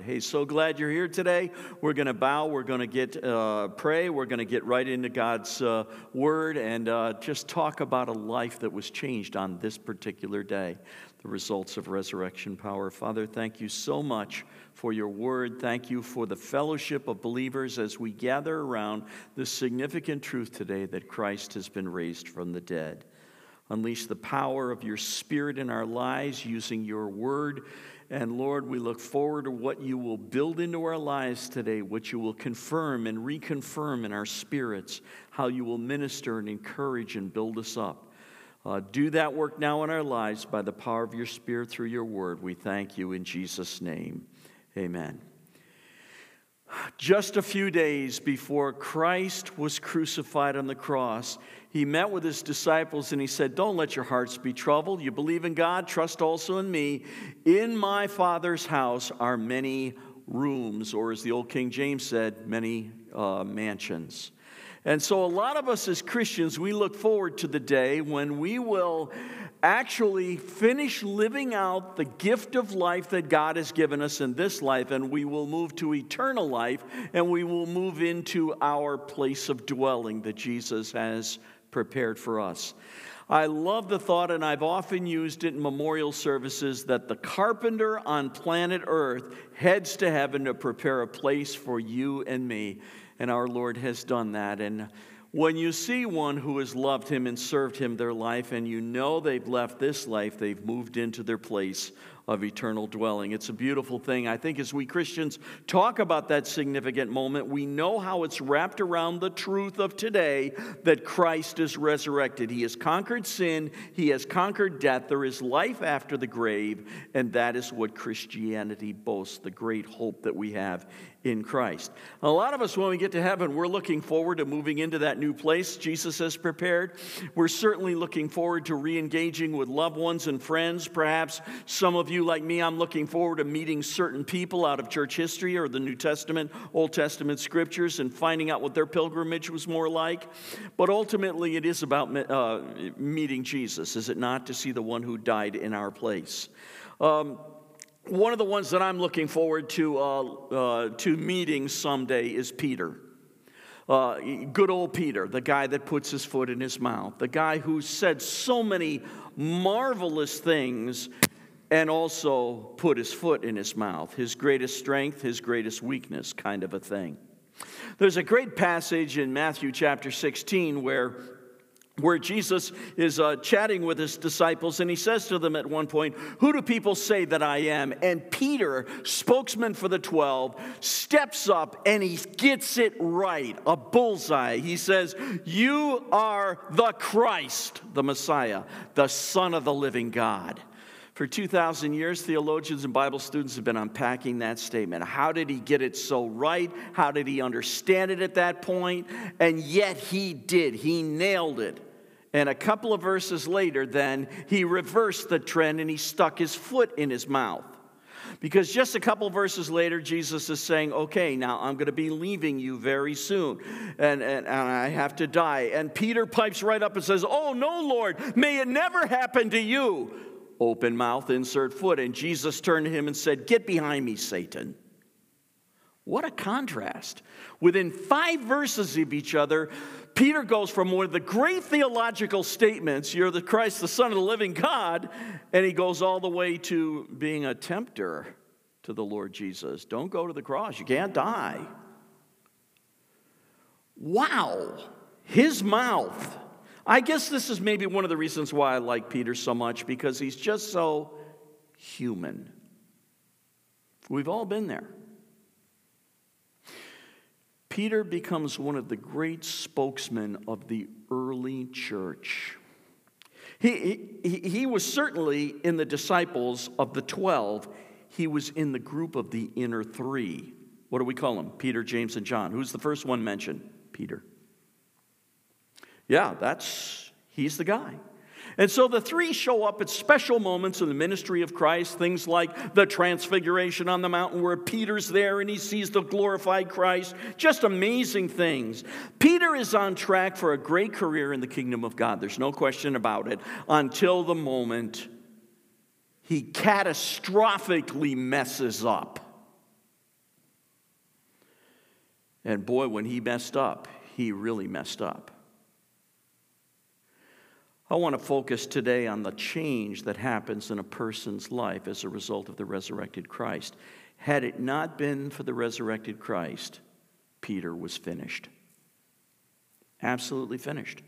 God. Hey, so glad you're here today. We're going to bow. We're going to get uh, pray. We're going to get right into God's uh, word and uh, just talk about a life that was changed on this particular day. The results of resurrection power. Father, thank you so much for your word. Thank you for the fellowship of believers as we gather around the significant truth today that Christ has been raised from the dead. Unleash the power of your spirit in our lives using your word and Lord, we look forward to what you will build into our lives today, what you will confirm and reconfirm in our spirits, how you will minister and encourage and build us up. Uh, do that work now in our lives by the power of your Spirit through your word. We thank you in Jesus' name. Amen. Just a few days before Christ was crucified on the cross, he met with his disciples and he said, Don't let your hearts be troubled. You believe in God, trust also in me. In my Father's house are many rooms, or as the old King James said, many uh, mansions. And so, a lot of us as Christians, we look forward to the day when we will actually finish living out the gift of life that God has given us in this life, and we will move to eternal life, and we will move into our place of dwelling that Jesus has prepared for us. I love the thought, and I've often used it in memorial services, that the carpenter on planet Earth heads to heaven to prepare a place for you and me. And our Lord has done that. And when you see one who has loved him and served him their life, and you know they've left this life, they've moved into their place of eternal dwelling. It's a beautiful thing. I think as we Christians talk about that significant moment, we know how it's wrapped around the truth of today that Christ is resurrected. He has conquered sin, He has conquered death. There is life after the grave, and that is what Christianity boasts the great hope that we have in Christ. A lot of us, when we get to heaven, we're looking forward to moving into that new place Jesus has prepared. We're certainly looking forward to re engaging with loved ones and friends. Perhaps some of you, like me, I'm looking forward to meeting certain people out of church history or the New Testament, Old Testament scriptures and finding out what their pilgrimage was more like. But ultimately, it is about uh, meeting Jesus, is it not? To see the one who died in our place. Um, one of the ones that I'm looking forward to, uh, uh, to meeting someday is Peter. Uh, good old Peter, the guy that puts his foot in his mouth, the guy who said so many marvelous things and also put his foot in his mouth, his greatest strength, his greatest weakness, kind of a thing. There's a great passage in Matthew chapter 16 where where Jesus is uh, chatting with his disciples, and he says to them at one point, Who do people say that I am? And Peter, spokesman for the 12, steps up and he gets it right, a bullseye. He says, You are the Christ, the Messiah, the Son of the living God. For 2,000 years, theologians and Bible students have been unpacking that statement. How did he get it so right? How did he understand it at that point? And yet he did. He nailed it. And a couple of verses later, then, he reversed the trend and he stuck his foot in his mouth. Because just a couple verses later, Jesus is saying, Okay, now I'm going to be leaving you very soon, and, and, and, I have to die. And Peter pipes right up and says, Oh, no, Lord, may it never happen to you. Open mouth, insert foot. And Jesus turned to him and said, Get behind me, Satan. What a contrast. Within five verses of each other, Peter goes from one of the great theological statements, you're the Christ, the Son of the living God, and he goes all the way to being a tempter to the Lord Jesus. Don't go to the cross, you can't die. Wow, his mouth. I guess this is maybe one of the reasons why I like Peter so much because he's just so human. We've all been there. Peter becomes one of the great spokesmen of the early church. He, he, he was certainly in the disciples of the 12, he was in the group of the inner three. What do we call them? Peter, James, and John. Who's the first one mentioned? Peter. Yeah, that's, he's the guy. And so the three show up at special moments in the ministry of Christ, things like the transfiguration on the mountain where Peter's there and he sees the glorified Christ. Just amazing things. Peter is on track for a great career in the kingdom of God. There's no question about it until the moment he catastrophically messes up. And boy, when he messed up, he really messed up. I want to focus today on the change that happens in a person's life as a result of the resurrected Christ. Had it not been for the resurrected Christ, Peter was finished. Absolutely finished.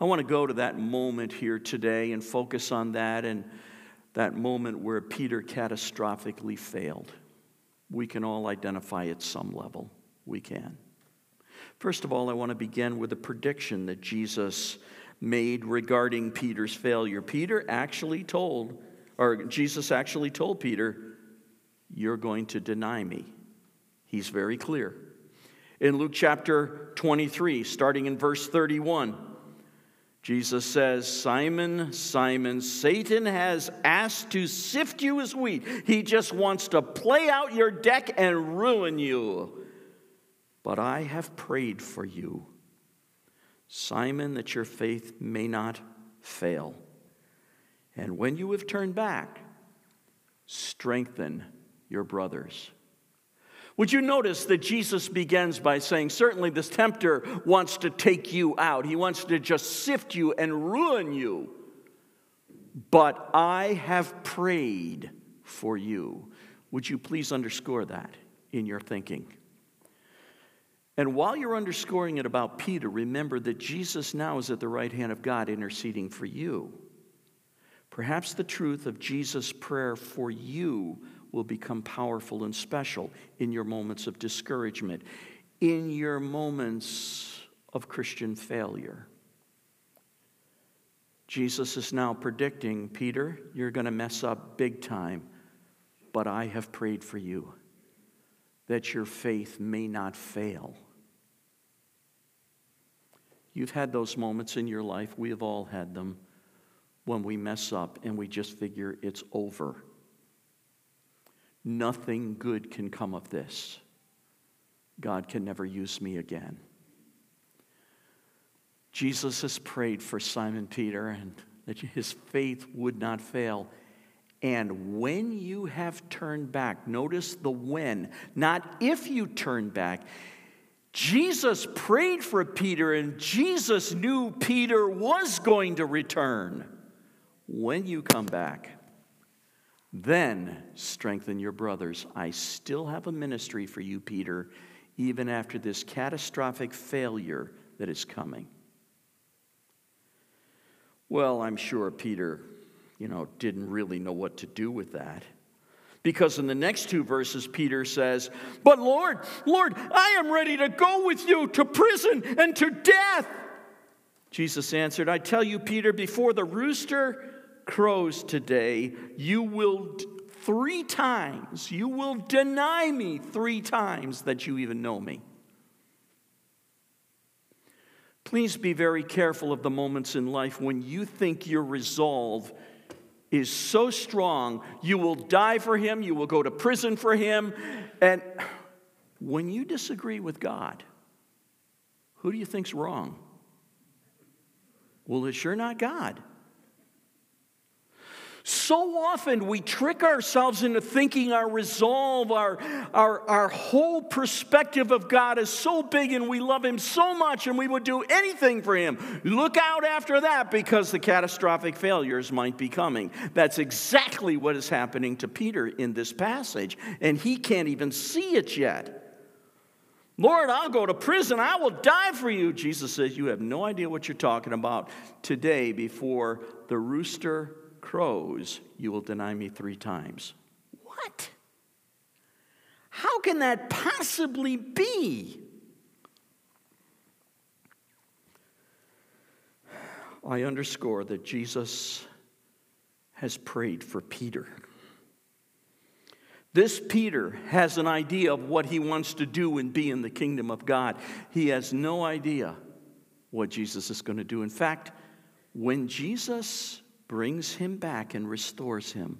I want to go to that moment here today and focus on that and that moment where Peter catastrophically failed. We can all identify at some level. We can. First of all, I want to begin with a prediction that Jesus made regarding Peter's failure. Peter actually told, or Jesus actually told Peter, You're going to deny me. He's very clear. In Luke chapter 23, starting in verse 31, Jesus says, Simon, Simon, Satan has asked to sift you as wheat. He just wants to play out your deck and ruin you. But I have prayed for you, Simon, that your faith may not fail. And when you have turned back, strengthen your brothers. Would you notice that Jesus begins by saying, Certainly this tempter wants to take you out. He wants to just sift you and ruin you. But I have prayed for you. Would you please underscore that in your thinking? And while you're underscoring it about Peter, remember that Jesus now is at the right hand of God interceding for you. Perhaps the truth of Jesus' prayer for you will become powerful and special in your moments of discouragement, in your moments of Christian failure. Jesus is now predicting, Peter, you're going to mess up big time, but I have prayed for you that your faith may not fail. You've had those moments in your life, we have all had them, when we mess up and we just figure it's over. Nothing good can come of this. God can never use me again. Jesus has prayed for Simon Peter and that his faith would not fail. And when you have turned back, notice the when, not if you turn back. Jesus prayed for Peter, and Jesus knew Peter was going to return. When you come back, then strengthen your brothers. I still have a ministry for you, Peter, even after this catastrophic failure that is coming. Well, I'm sure Peter, you know, didn't really know what to do with that. Because in the next two verses, Peter says, But Lord, Lord, I am ready to go with you to prison and to death. Jesus answered, I tell you, Peter, before the rooster crows today, you will three times, you will deny me three times that you even know me. Please be very careful of the moments in life when you think your resolve is so strong, you will die for him, you will go to prison for him. And when you disagree with God, who do you think's wrong? Well, it's sure not God. So often we trick ourselves into thinking our resolve, our, our, our whole perspective of God is so big and we love Him so much and we would do anything for Him. Look out after that because the catastrophic failures might be coming. That's exactly what is happening to Peter in this passage, and he can't even see it yet. Lord, I'll go to prison. I will die for you. Jesus says, You have no idea what you're talking about today before the rooster crows, you will deny me three times. What? How can that possibly be? I underscore that Jesus has prayed for Peter. This Peter has an idea of what he wants to do and be in the kingdom of God. He has no idea what Jesus is going to do. In fact, when Jesus brings him back and restores him.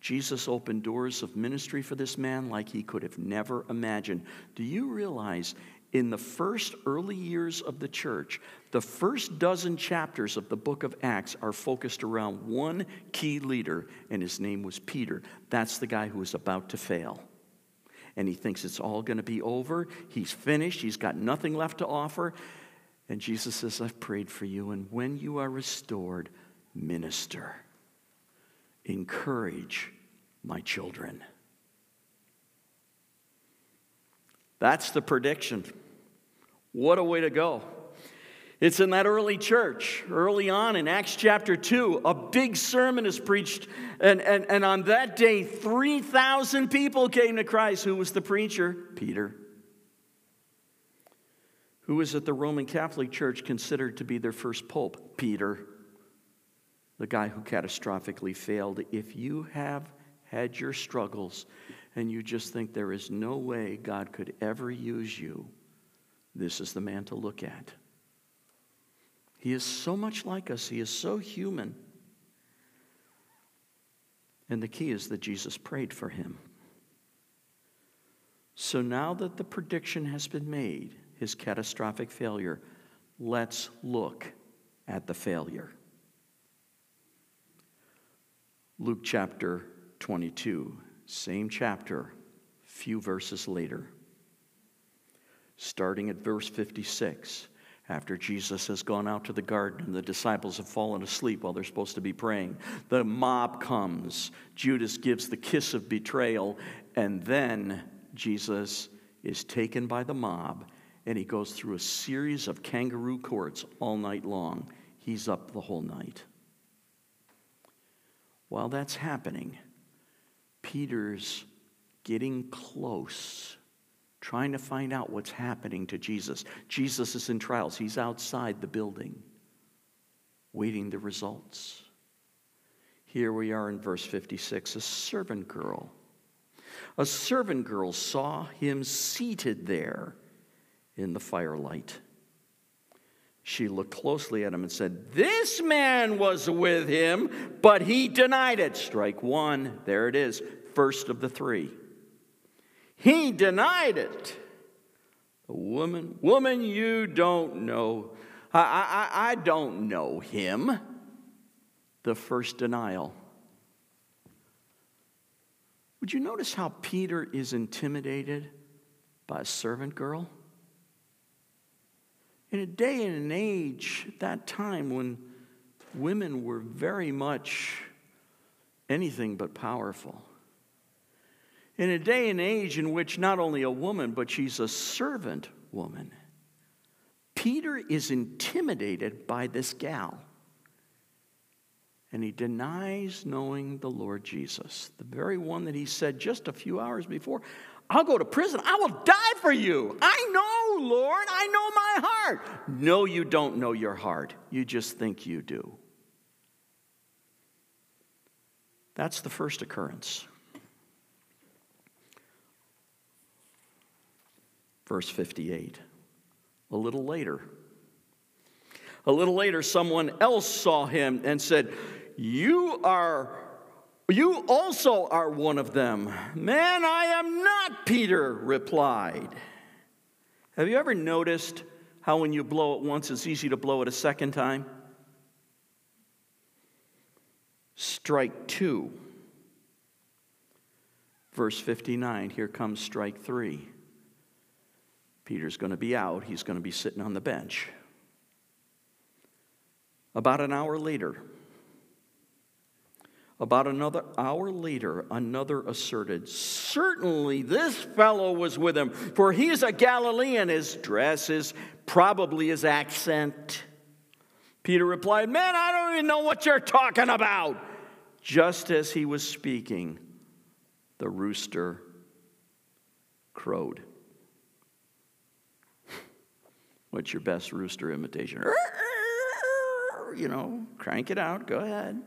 Jesus opened doors of ministry for this man like he could have never imagined. Do you realize in the first early years of the church, the first dozen chapters of the book of Acts are focused around one key leader, and his name was Peter. That's the guy who was about to fail. and he thinks it's all going to be over. He's finished, he's got nothing left to offer. And Jesus says, I've prayed for you, and when you are restored, minister, encourage my children. That's the prediction. What a way to go. It's in that early church, early on in Acts chapter 2. A big sermon is preached, and, and, and on that day, 3,000 people came to Christ. Who was the preacher? Peter. Who was at the Roman Catholic Church considered to be their first pope? Peter, the guy who catastrophically failed. If you have had your struggles and you just think there is no way God could ever use you, this is the man to look at. He is so much like us, he is so human. And the key is that Jesus prayed for him. So now that the prediction has been made, his catastrophic failure, let's look at the failure. Luke chapter 22, same chapter, few verses later. Starting at verse 56 after Jesus has gone out to the garden and the disciples have fallen asleep while they're supposed to be praying. The mob comes. Judas gives the kiss of betrayal, and then Jesus is taken by the mob and he goes through a series of kangaroo courts all night long. He's up the whole night. While that's happening, Peter's getting close trying to find out what's happening to Jesus. Jesus is in trials, he's outside the building, waiting the results. Here we are in verse 56 a servant girl. A servant girl saw him seated there in the firelight. She looked closely at him and said, This man was with him, but he denied it. Strike one. There it is, first of the three. He denied it. The woman, woman, you don't know. I, I, I don't know him. The first denial. Would you notice how Peter is intimidated by a servant girl? In a day and an age at that time when women were very much anything but powerful. In a day and age in which not only a woman, but she's a servant woman, Peter is intimidated by this gal. And he denies knowing the Lord Jesus, the very one that he said just a few hours before, I'll go to prison. I will die for you. I know, Lord. I know my heart. No, you don't know your heart. You just think you do. That's the first occurrence. Verse 58. A little later, a little later, someone else saw him and said, You are, you also are one of them. Man, I am not, Peter replied. Have you ever noticed how when you blow it once, it's easy to blow it a second time? Strike two. Verse 59, here comes strike three. Peter's going to be out, he's going to be sitting on the bench. About an hour later, about another hour later, another asserted, Certainly this fellow was with him, for he is a Galilean. His dress is probably his accent. Peter replied, Man, I don't even know what you're talking about. Just as he was speaking, the rooster crowed. What's your best rooster imitation? You know, crank it out. Go ahead.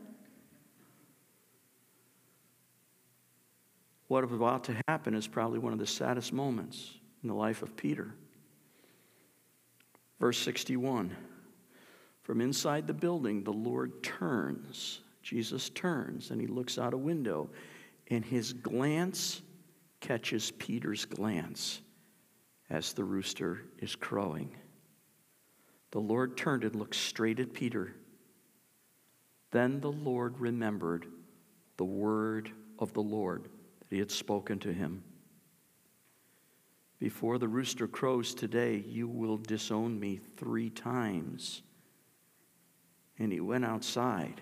What is about to happen is probably one of the saddest moments in the life of Peter. Verse 61 From inside the building, the Lord turns. Jesus turns and he looks out a window, and his glance catches Peter's glance as the rooster is crowing. The Lord turned and looked straight at Peter. Then the Lord remembered the word of the Lord he had spoken to him. Before the rooster crows today, you will disown me three times. And he went outside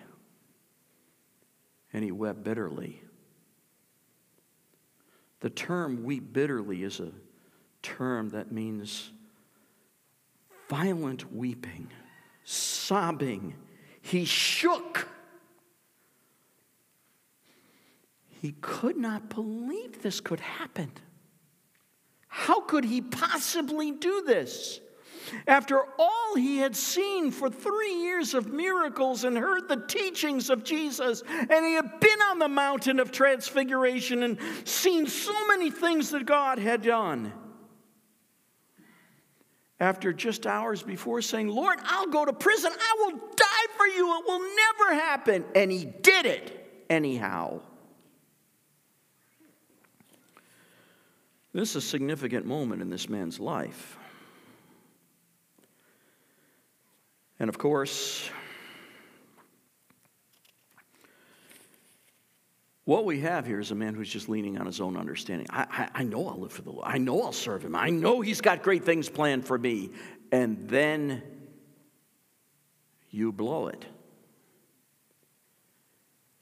and he wept bitterly. The term weep bitterly is a term that means violent weeping, sobbing. He shook. He could not believe this could happen. How could he possibly do this? After all he had seen for three years of miracles and heard the teachings of Jesus, and he had been on the mountain of transfiguration and seen so many things that God had done. After just hours before saying, Lord, I'll go to prison, I will die for you, it will never happen. And he did it anyhow. This is a significant moment in this man's life. And of course, what we have here is a man who's just leaning on his own understanding. I, I, I, know I'll live for the Lord. I know I'll serve him. I know he's got great things planned for me. And then you blow it.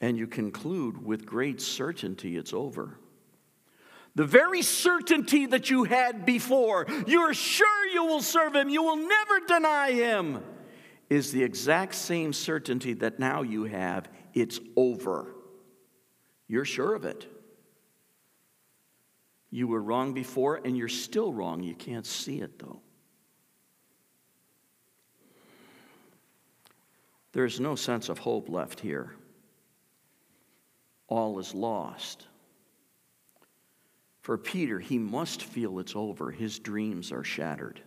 And you conclude with great certainty it's over. The very certainty that you had before, you're sure you will serve him, you will never deny him, is the exact same certainty that now you have. It's over. You're sure of it. You were wrong before, and you're still wrong. You can't see it, though. There's no sense of hope left here. All is lost. For Peter, he must feel it's over. His dreams are shattered.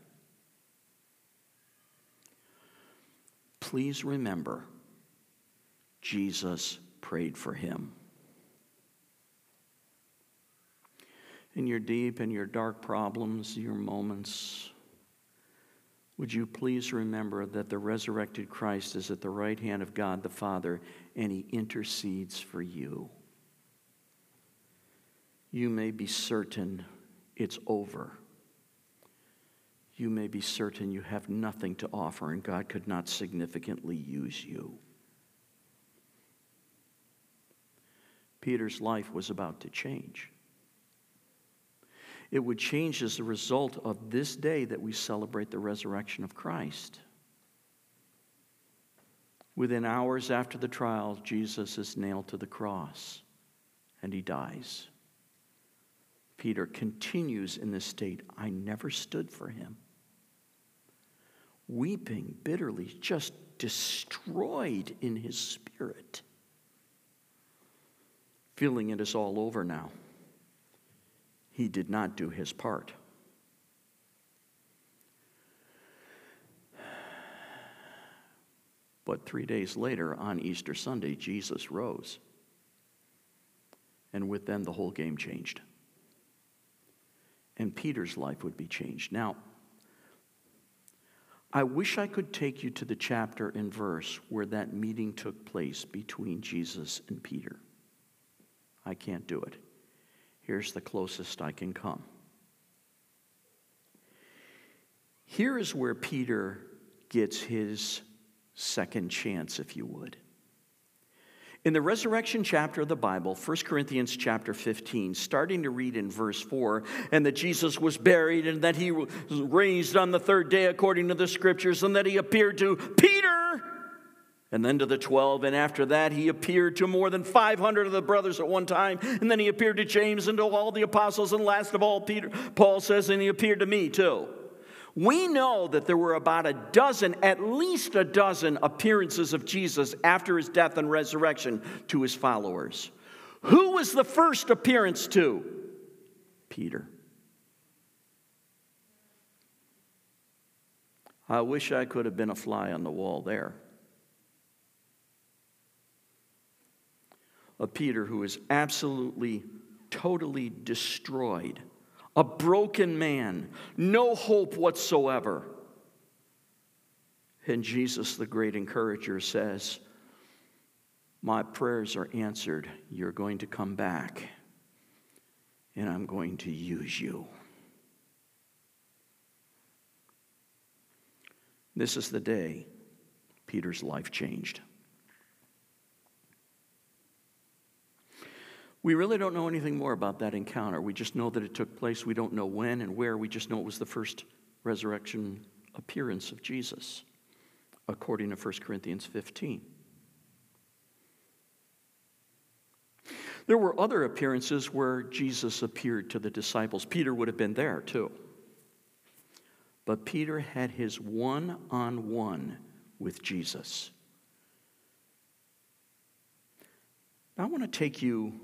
Please remember, Jesus prayed for him. In your deep and your dark problems, your moments, would you please remember that the resurrected Christ is at the right hand of God the Father and he intercedes for you? You may be certain it's over. You may be certain you have nothing to offer and God could not significantly use you. Peter's life was about to change. It would change as a result of this day that we celebrate the resurrection of Christ. Within hours after the trial, Jesus is nailed to the cross and he dies. Peter continues in this state I never stood for him. Weeping bitterly, just destroyed in his spirit. Feeling it is all over now. He did not do his part. But three days later, on Easter Sunday, Jesus rose. And with them, the whole game changed and Peter's life would be changed. Now, I wish I could take you to the chapter and verse where that meeting took place between Jesus and Peter. I can't do it. Here's the closest I can come. Here is where Peter gets his second chance, if you would. In the resurrection chapter of the Bible, 1 Corinthians chapter 15, starting to read in verse 4, and that Jesus was buried and that he was raised on the third day according to the scriptures, and that he appeared to Peter and then to the 12. And after that, he appeared to more than 500 of the brothers at one time. And then he appeared to James and to all the apostles. And last of all, Peter, Paul says, and he appeared to me too. We know that there were about a dozen, at least a dozen appearances of Jesus after his death and resurrection to his followers. Who was the first appearance to? Peter. I wish I could have been a fly on the wall there. A Peter who is absolutely, totally destroyed a broken man, no hope whatsoever. And Jesus, the great encourager, says, My prayers are answered. You're going to come back, and I'm going to use you. This is the day Peter's life changed. We really don't know anything more about that encounter. We just know that it took place. We don't know when and where. We just know it was the first resurrection appearance of Jesus, according to 1 Corinthians 15. There were other appearances where Jesus appeared to the disciples. Peter would have been there too. But Peter had his one on one with Jesus. Now, I want to take you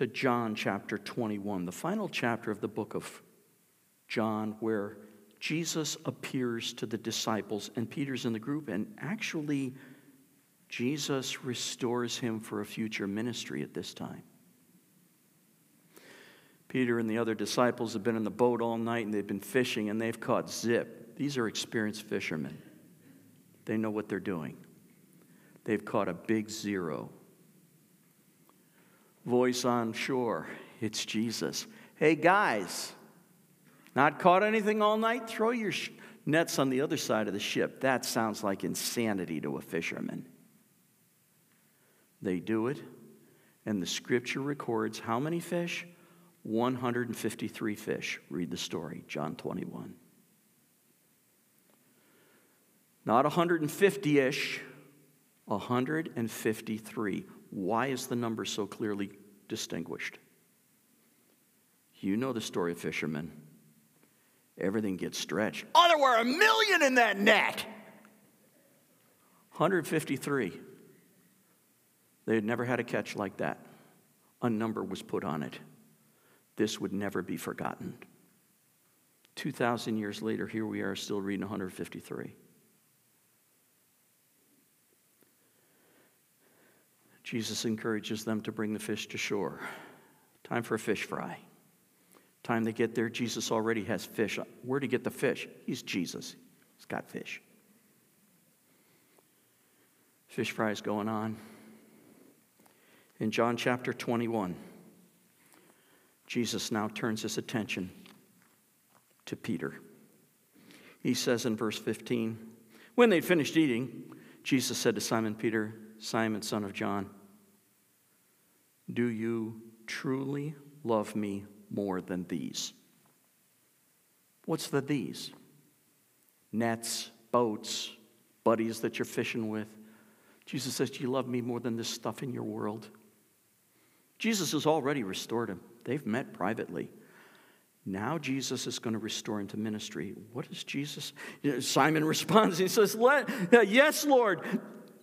to John chapter 21, the final chapter of the book of John, where Jesus appears to the disciples and Peter's in the group, and actually, Jesus restores him for a future ministry at this time. Peter and the other disciples have been in the boat all night and they've been fishing and they've caught zip. These are experienced fishermen, they know what they're doing. They've caught a big zero voice on shore. It's Jesus. Hey, guys, not caught anything all night? Throw your sh- nets on the other side of the ship. That sounds like insanity to a fisherman. They do it, and the scripture records how many fish? 153 fish. Read the story, John 21. Not 150 ish, 153. Why is the number so clearly distinguished? You know the story of fishermen. Everything gets stretched. Oh, there were a million in that net. 153. They had never had a catch like that. A number was put on it. This would never be forgotten. 2,000 years later, here we are still reading 153. Jesus encourages them to bring the fish to shore. Time for a fish fry. Time they get there, Jesus already has fish. Where to get the fish? He's Jesus. He's got fish. Fish fry is going on. In John chapter 21, Jesus now turns his attention to Peter. He says in verse 15, When they'd finished eating, Jesus said to Simon Peter, Simon, son of John, do you truly love me more than these? What's the these? Nets, boats, buddies that you're fishing with. Jesus says, Do you love me more than this stuff in your world? Jesus has already restored him. They've met privately. Now Jesus is going to restore him to ministry. What is Jesus? Simon responds. He says, Yes, Lord,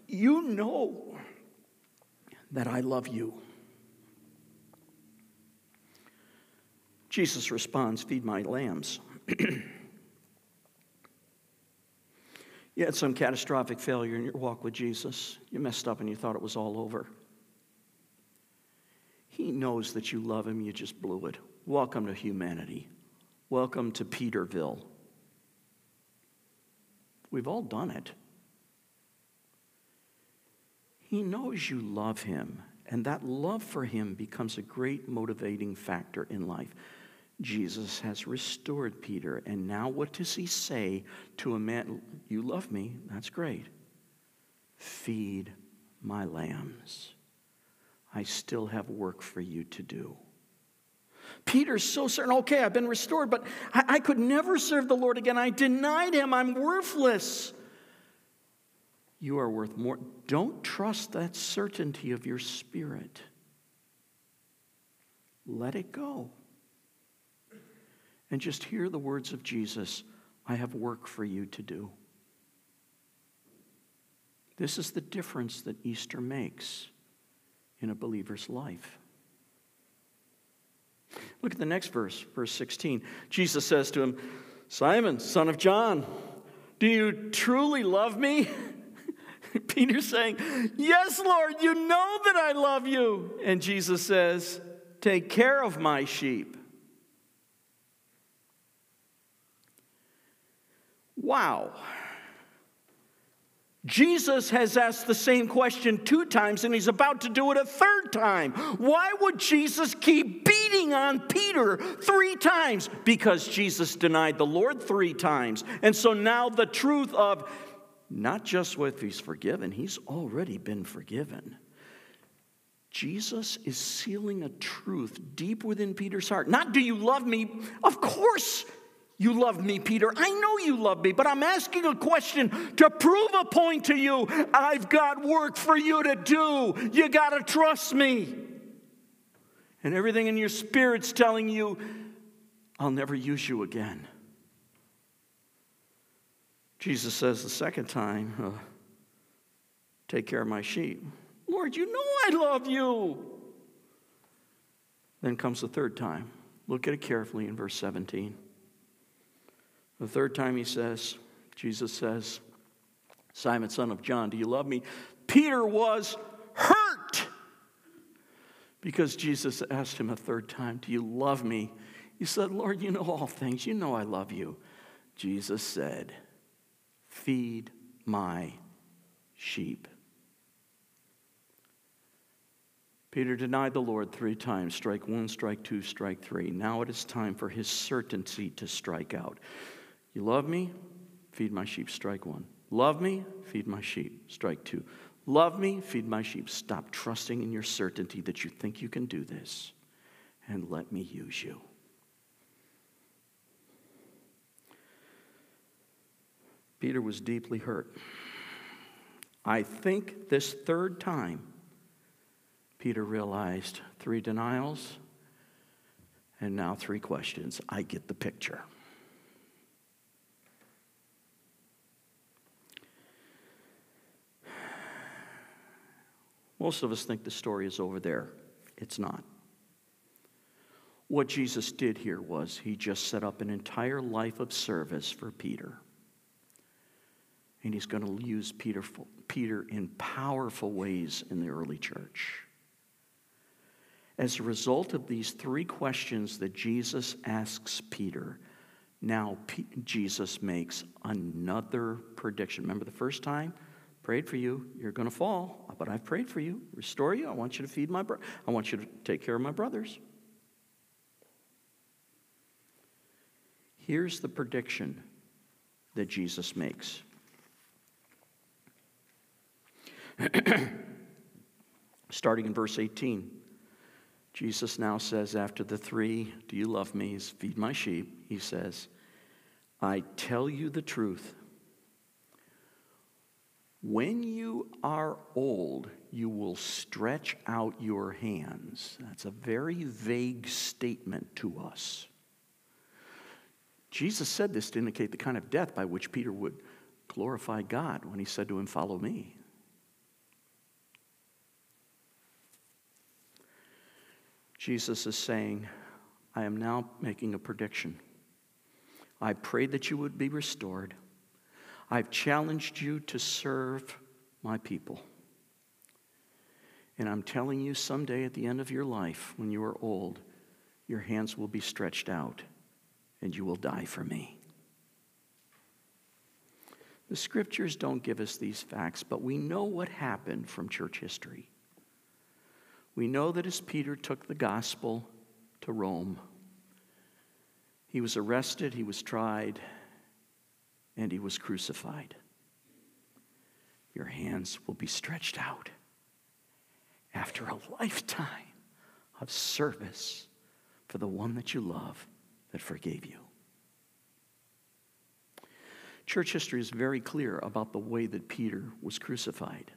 you know that I love you. Jesus responds, Feed my lambs. you had some catastrophic failure in your walk with Jesus. You messed up and you thought it was all over. He knows that you love him, you just blew it. Welcome to humanity. Welcome to Peterville. We've all done it. He knows you love him, and that love for him becomes a great motivating factor in life. Jesus has restored Peter. And now, what does he say to a man? You love me, that's great. Feed my lambs. I still have work for you to do. Peter's so certain, okay, I've been restored, but I, I could never serve the Lord again. I denied him, I'm worthless. You are worth more. Don't trust that certainty of your spirit. Let it go and just hear the words of Jesus I have work for you to do. This is the difference that Easter makes in a believer's life. Look at the next verse, verse 16. Jesus says to him, Simon, son of John, do you truly love me? Peter's saying, Yes, Lord, you know that I love you. And Jesus says, Take care of my sheep. Wow. Jesus has asked the same question two times and he's about to do it a third time. Why would Jesus keep beating on Peter three times because Jesus denied the Lord three times. And so now the truth of not just what he's forgiven, he's already been forgiven. Jesus is sealing a truth deep within Peter's heart. Not, do you love me? Of course you love me, Peter. I know you love me, but I'm asking a question to prove a point to you. I've got work for you to do. You got to trust me. And everything in your spirit's telling you, I'll never use you again. Jesus says the second time, uh, Take care of my sheep. Lord, you know I love you. Then comes the third time. Look at it carefully in verse 17. The third time he says, Jesus says, Simon, son of John, do you love me? Peter was hurt because Jesus asked him a third time, Do you love me? He said, Lord, you know all things. You know I love you. Jesus said, Feed my sheep. Peter denied the Lord three times strike one, strike two, strike three. Now it is time for his certainty to strike out. You love me? Feed my sheep, strike one. Love me? Feed my sheep, strike two. Love me? Feed my sheep. Stop trusting in your certainty that you think you can do this and let me use you. Peter was deeply hurt. I think this third time Peter realized three denials and now three questions. I get the picture. Most of us think the story is over there. It's not. What Jesus did here was he just set up an entire life of service for Peter. And he's going to use Peter, Peter in powerful ways in the early church. As a result of these three questions that Jesus asks Peter, now P- Jesus makes another prediction. Remember the first time? Prayed for you, you're going to fall, but I've prayed for you, restore you. I want you to feed my bro- I want you to take care of my brothers. Here's the prediction that Jesus makes. Starting in verse 18. Jesus now says, after the three, do you love me? feed my sheep. He says, I tell you the truth. When you are old, you will stretch out your hands. That's a very vague statement to us. Jesus said this to indicate the kind of death by which Peter would glorify God when he said to him, Follow me. Jesus is saying, I am now making a prediction. I prayed that you would be restored. I've challenged you to serve my people. And I'm telling you, someday at the end of your life, when you are old, your hands will be stretched out and you will die for me. The scriptures don't give us these facts, but we know what happened from church history. We know that as Peter took the gospel to Rome, he was arrested, he was tried, and he was crucified. Your hands will be stretched out after a lifetime of service for the one that you love that forgave you. Church history is very clear about the way that Peter was crucified.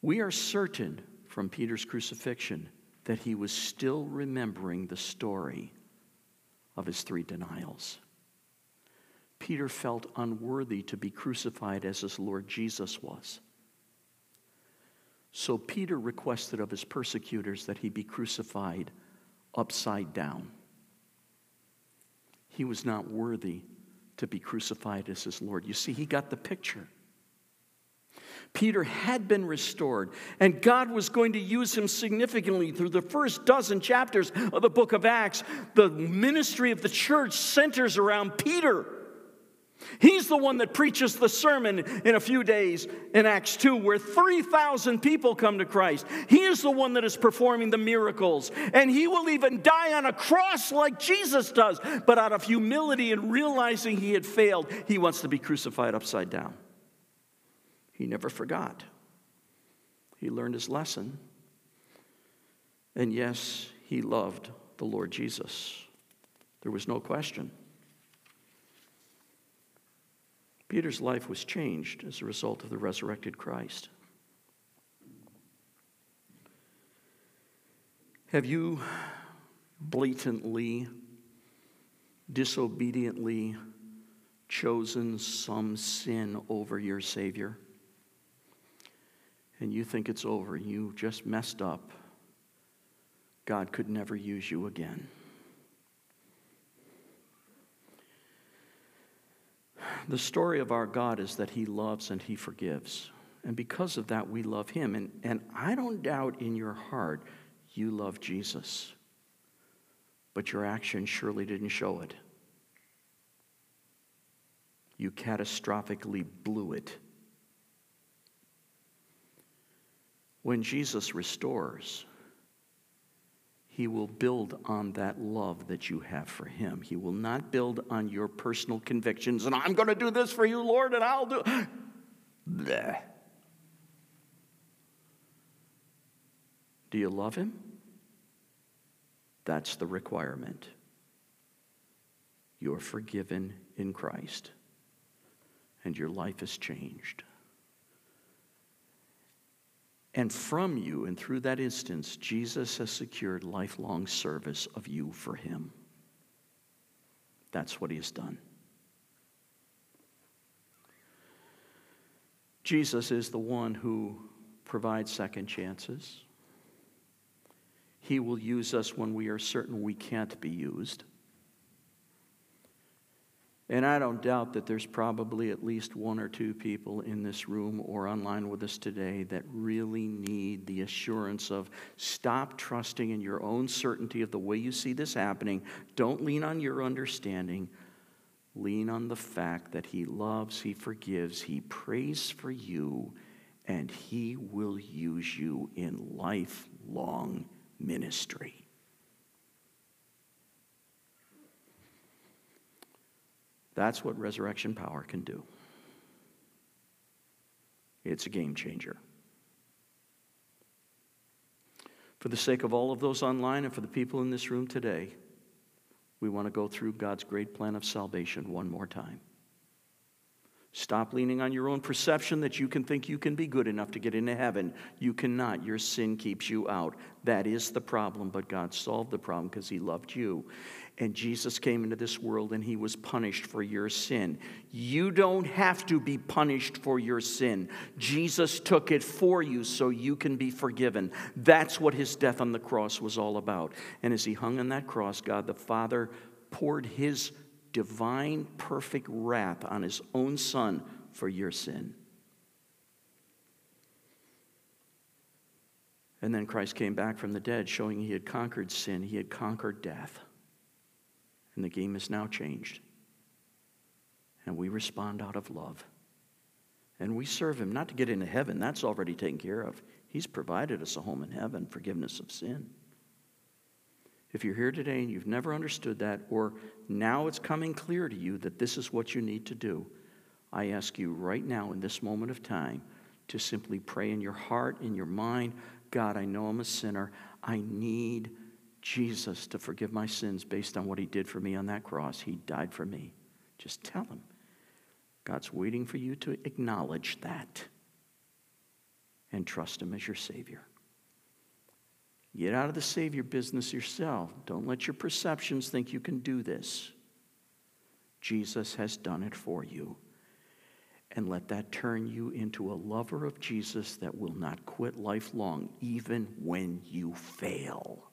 We are certain from Peter's crucifixion that he was still remembering the story of his three denials. Peter felt unworthy to be crucified as his Lord Jesus was. So Peter requested of his persecutors that he be crucified upside down. He was not worthy to be crucified as his Lord. You see, he got the picture. Peter had been restored, and God was going to use him significantly through the first dozen chapters of the book of Acts. The ministry of the church centers around Peter. He's the one that preaches the sermon in a few days in Acts 2, where 3,000 people come to Christ. He is the one that is performing the miracles. And he will even die on a cross like Jesus does. But out of humility and realizing he had failed, he wants to be crucified upside down. He never forgot. He learned his lesson. And yes, he loved the Lord Jesus. There was no question. Peter's life was changed as a result of the resurrected Christ. Have you blatantly, disobediently chosen some sin over your Savior? And you think it's over, you just messed up. God could never use you again. The story of our God is that He loves and He forgives. And because of that, we love Him. And, and I don't doubt in your heart you love Jesus. But your actions surely didn't show it. You catastrophically blew it. When Jesus restores, he will build on that love that you have for him. He will not build on your personal convictions and I'm going to do this for you, Lord, and I'll do. Bleh. Do you love him? That's the requirement. You're forgiven in Christ, and your life is changed. And from you and through that instance, Jesus has secured lifelong service of you for him. That's what he has done. Jesus is the one who provides second chances. He will use us when we are certain we can't be used. And I don't doubt that there's probably at least one or two people in this room or online with us today that really need the assurance of stop trusting in your own certainty of the way you see this happening. Don't lean on your understanding. Lean on the fact that He loves, He forgives, He prays for you, and He will use you in lifelong ministry. That's what resurrection power can do. It's a game changer. For the sake of all of those online and for the people in this room today, we want to go through God's great plan of salvation one more time. Stop leaning on your own perception that you can think you can be good enough to get into heaven. You cannot. Your sin keeps you out. That is the problem, but God solved the problem because He loved you. And Jesus came into this world and he was punished for your sin. You don't have to be punished for your sin. Jesus took it for you so you can be forgiven. That's what his death on the cross was all about. And as he hung on that cross, God the Father poured his divine, perfect wrath on his own son for your sin. And then Christ came back from the dead, showing he had conquered sin, he had conquered death. And the game is now changed. And we respond out of love. And we serve Him not to get into heaven, that's already taken care of. He's provided us a home in heaven, forgiveness of sin. If you're here today and you've never understood that, or now it's coming clear to you that this is what you need to do, I ask you right now in this moment of time to simply pray in your heart, in your mind God, I know I'm a sinner. I need Jesus to forgive my sins based on what he did for me on that cross. He died for me. Just tell him. God's waiting for you to acknowledge that and trust him as your Savior. Get out of the Savior business yourself. Don't let your perceptions think you can do this. Jesus has done it for you. And let that turn you into a lover of Jesus that will not quit lifelong, even when you fail.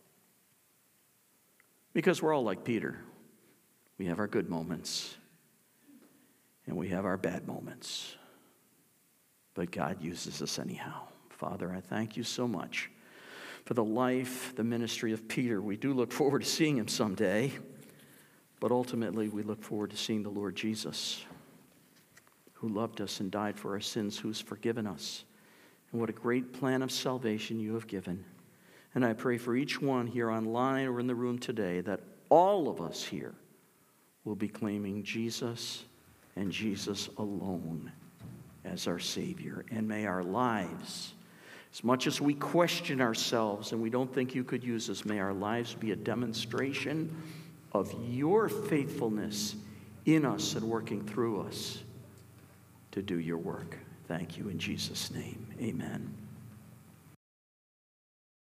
Because we're all like Peter. We have our good moments and we have our bad moments. But God uses us anyhow. Father, I thank you so much for the life, the ministry of Peter. We do look forward to seeing him someday, but ultimately we look forward to seeing the Lord Jesus. who loved us and died for our sins, who's forgiven us. And what a great plan of salvation you have given. And I pray for each one here online or in the room today that all of us here will be claiming Jesus and Jesus alone as our Savior. And may our lives, as much as we question ourselves and we don't think you could use us, may our lives be a demonstration of your faithfulness in us and working through us to do your work. Thank you in Jesus' name. Amen.